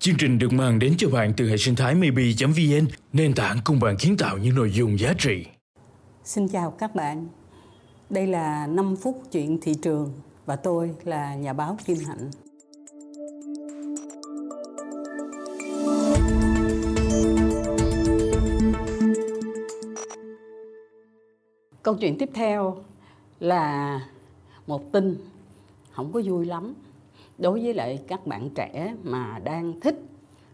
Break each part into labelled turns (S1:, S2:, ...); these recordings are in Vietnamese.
S1: Chương trình được mang đến cho bạn từ hệ sinh thái maybe.vn, nền tảng cùng bạn kiến tạo những nội dung giá trị.
S2: Xin chào các bạn. Đây là 5 phút chuyện thị trường và tôi là nhà báo Kim Hạnh. Câu chuyện tiếp theo là một tin không có vui lắm đối với lại các bạn trẻ mà đang thích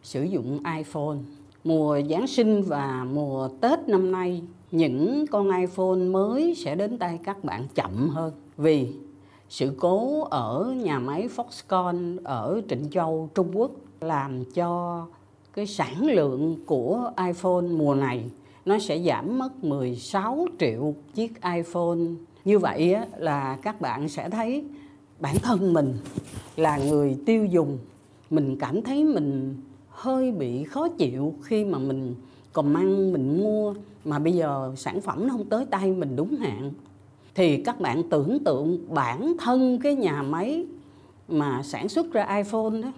S2: sử dụng iPhone. Mùa Giáng sinh và mùa Tết năm nay, những con iPhone mới sẽ đến tay các bạn chậm hơn vì sự cố ở nhà máy Foxconn ở Trịnh Châu, Trung Quốc làm cho cái sản lượng của iPhone mùa này nó sẽ giảm mất 16 triệu chiếc iPhone. Như vậy là các bạn sẽ thấy bản thân mình là người tiêu dùng, mình cảm thấy mình hơi bị khó chịu khi mà mình còn mang, mình mua, mà bây giờ sản phẩm nó không tới tay mình đúng hạn. Thì các bạn tưởng tượng bản thân cái nhà máy mà sản xuất ra iPhone đó,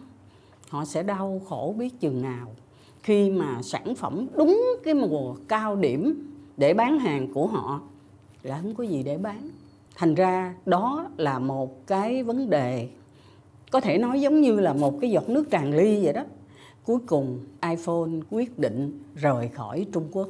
S2: họ sẽ đau khổ biết chừng nào khi mà sản phẩm đúng cái mùa cao điểm để bán hàng của họ là không có gì để bán thành ra đó là một cái vấn đề có thể nói giống như là một cái giọt nước tràn ly vậy đó. Cuối cùng iPhone quyết định rời khỏi Trung Quốc.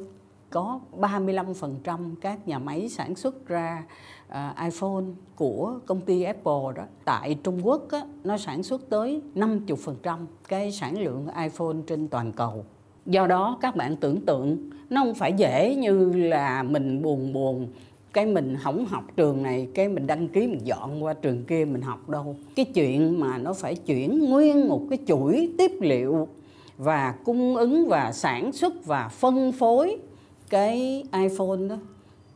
S2: Có 35% các nhà máy sản xuất ra uh, iPhone của công ty Apple đó. Tại Trung Quốc á, nó sản xuất tới 50% cái sản lượng iPhone trên toàn cầu. Do đó các bạn tưởng tượng nó không phải dễ như là mình buồn buồn cái mình không học trường này, cái mình đăng ký mình dọn qua trường kia mình học đâu cái chuyện mà nó phải chuyển nguyên một cái chuỗi tiếp liệu và cung ứng và sản xuất và phân phối cái iPhone đó,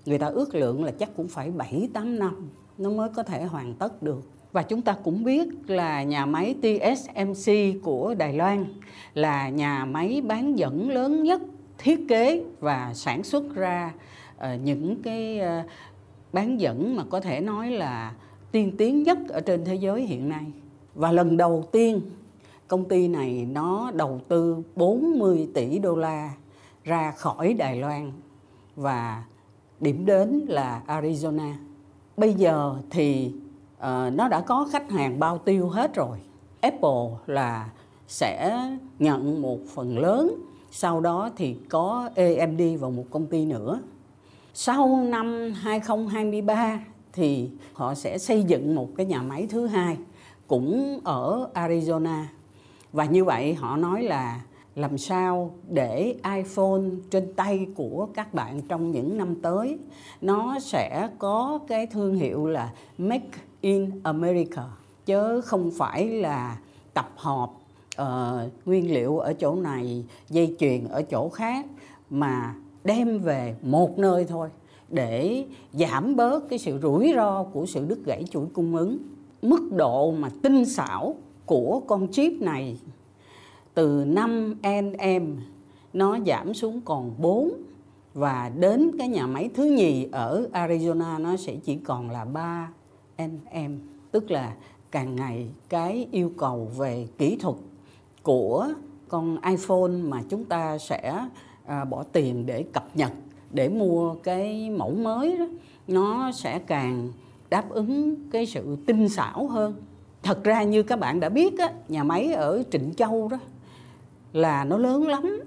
S2: người ta ước lượng là chắc cũng phải 7 8 năm nó mới có thể hoàn tất được. Và chúng ta cũng biết là nhà máy TSMC của Đài Loan là nhà máy bán dẫn lớn nhất thiết kế và sản xuất ra Ờ, những cái ờ, bán dẫn mà có thể nói là tiên tiến nhất ở trên thế giới hiện nay. Và lần đầu tiên công ty này nó đầu tư 40 tỷ đô la ra khỏi Đài Loan và điểm đến là Arizona. Bây giờ thì uh, nó đã có khách hàng bao tiêu hết rồi. Apple là sẽ nhận một phần lớn, sau đó thì có AMD và một công ty nữa. Sau năm 2023 thì họ sẽ xây dựng một cái nhà máy thứ hai cũng ở Arizona. Và như vậy họ nói là làm sao để iPhone trên tay của các bạn trong những năm tới nó sẽ có cái thương hiệu là Make in America chứ không phải là tập hợp uh, nguyên liệu ở chỗ này dây chuyền ở chỗ khác mà đem về một nơi thôi để giảm bớt cái sự rủi ro của sự đứt gãy chuỗi cung ứng. Mức độ mà tinh xảo của con chip này từ 5 nm nó giảm xuống còn 4 và đến cái nhà máy thứ nhì ở Arizona nó sẽ chỉ còn là 3 nm tức là càng ngày cái yêu cầu về kỹ thuật của con iPhone mà chúng ta sẽ à, bỏ tiền để cập nhật để mua cái mẫu mới đó nó sẽ càng đáp ứng cái sự tinh xảo hơn. Thật ra như các bạn đã biết á, nhà máy ở Trịnh Châu đó là nó lớn lắm.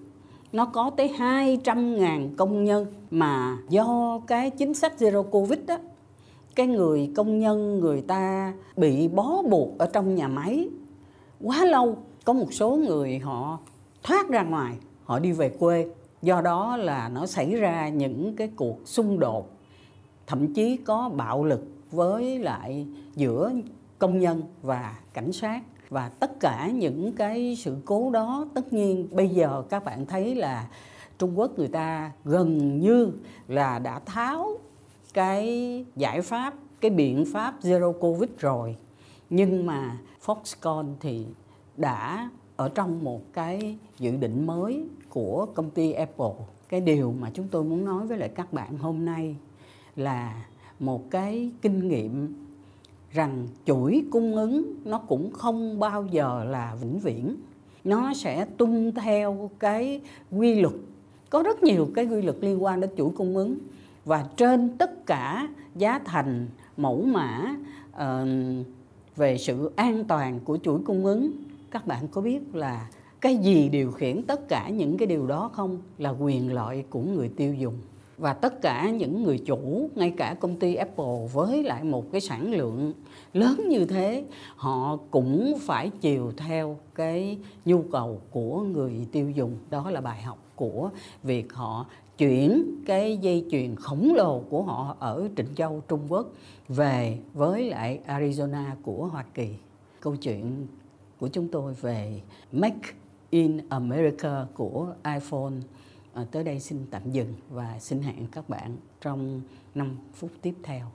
S2: Nó có tới 200.000 công nhân mà do cái chính sách Zero Covid đó cái người công nhân người ta bị bó buộc ở trong nhà máy. Quá lâu có một số người họ thoát ra ngoài họ đi về quê do đó là nó xảy ra những cái cuộc xung đột, thậm chí có bạo lực với lại giữa công nhân và cảnh sát. Và tất cả những cái sự cố đó, tất nhiên bây giờ các bạn thấy là Trung Quốc người ta gần như là đã tháo cái giải pháp, cái biện pháp zero covid rồi. Nhưng mà Foxconn thì đã ở trong một cái dự định mới của công ty Apple. Cái điều mà chúng tôi muốn nói với lại các bạn hôm nay là một cái kinh nghiệm rằng chuỗi cung ứng nó cũng không bao giờ là vĩnh viễn. Nó sẽ tuân theo cái quy luật. Có rất nhiều cái quy luật liên quan đến chuỗi cung ứng. Và trên tất cả giá thành mẫu mã uh, về sự an toàn của chuỗi cung ứng các bạn có biết là cái gì điều khiển tất cả những cái điều đó không? Là quyền lợi của người tiêu dùng. Và tất cả những người chủ, ngay cả công ty Apple với lại một cái sản lượng lớn như thế, họ cũng phải chiều theo cái nhu cầu của người tiêu dùng. Đó là bài học của việc họ chuyển cái dây chuyền khổng lồ của họ ở Trịnh Châu, Trung Quốc về với lại Arizona của Hoa Kỳ. Câu chuyện của chúng tôi về Make in America của iPhone à, tới đây xin tạm dừng và xin hẹn các bạn trong 5 phút tiếp theo.